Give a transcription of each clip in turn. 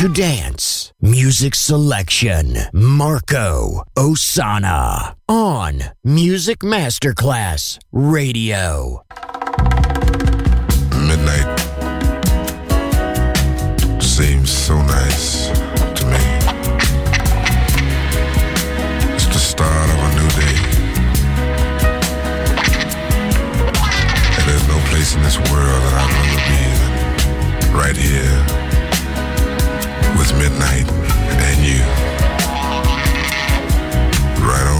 to dance. Music selection Marco Ossanna on Music Masterclass Radio. Midnight seems so nice to me. It's the start of a new day. And there's no place in this world that I'd rather be than right here midnight and you. Right on.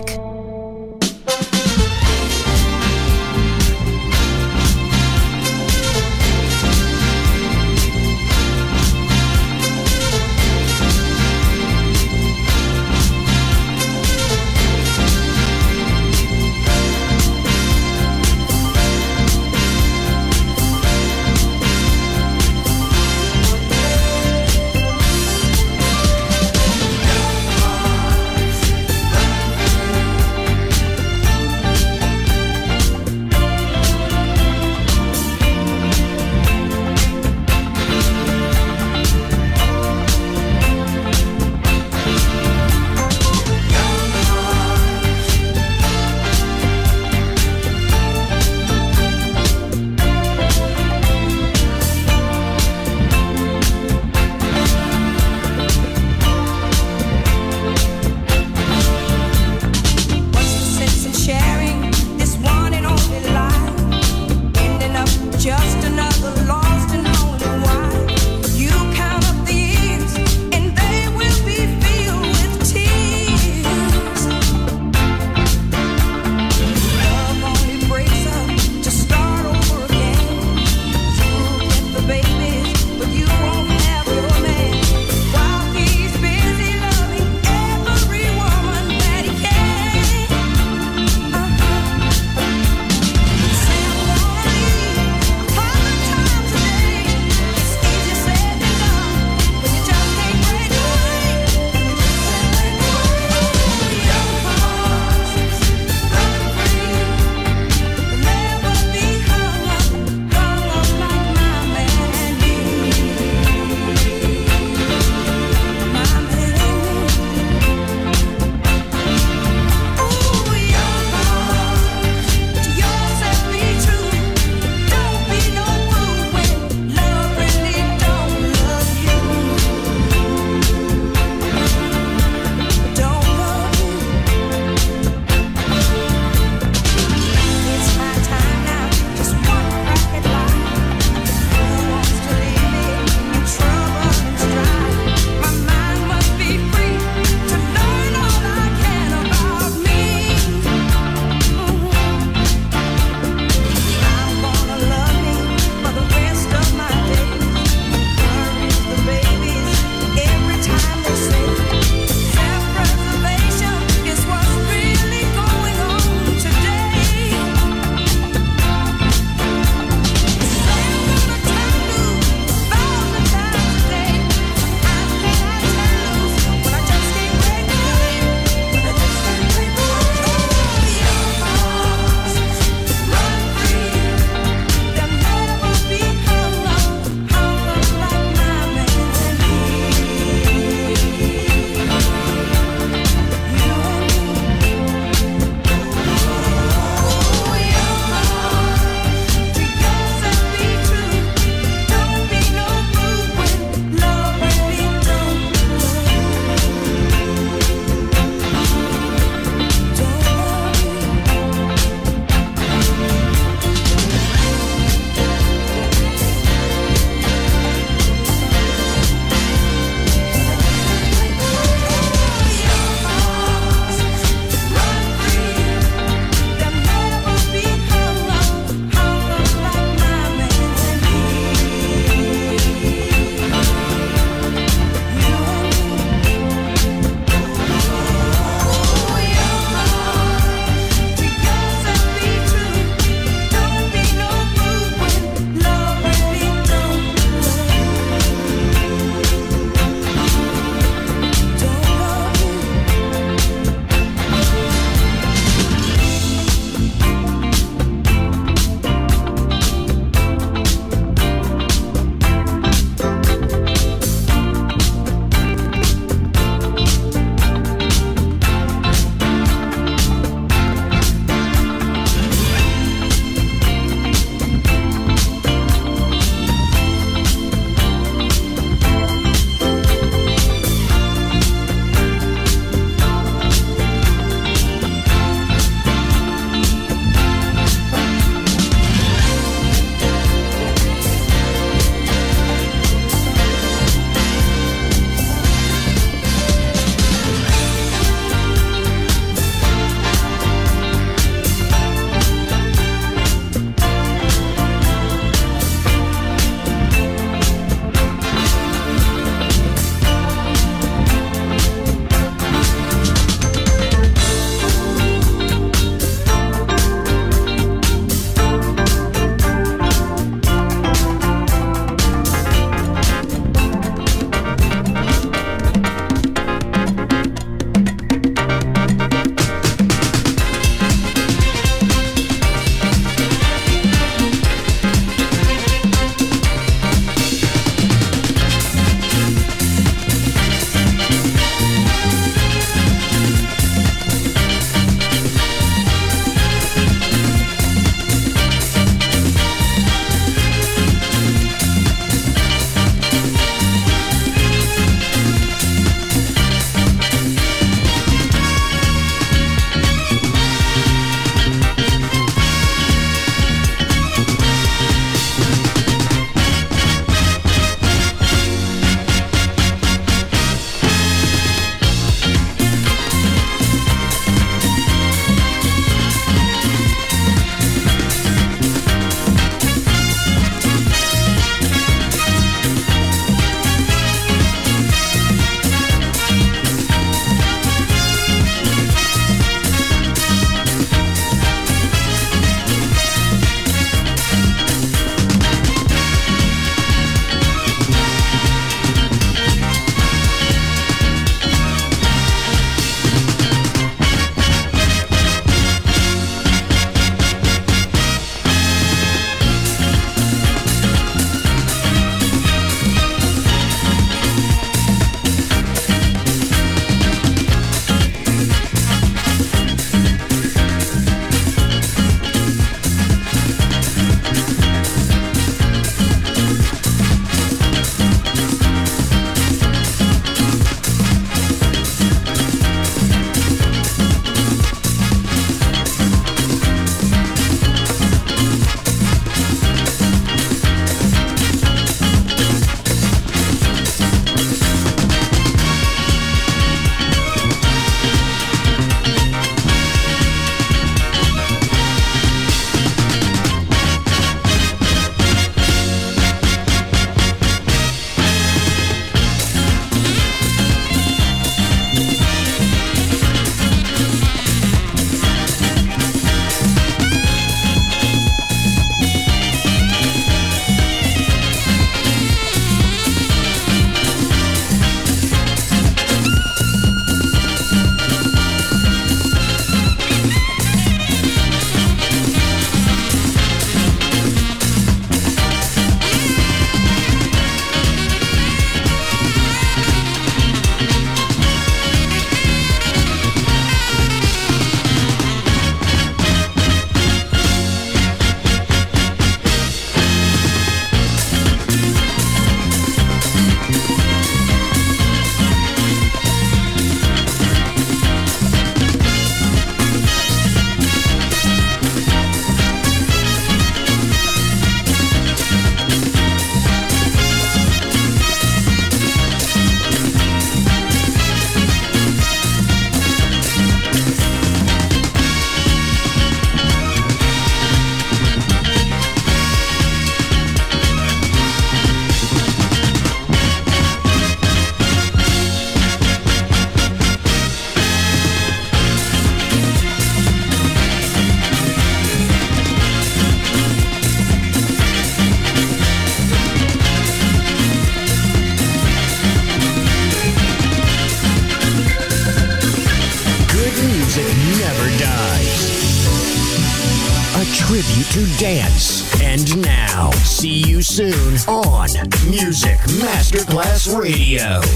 Radio.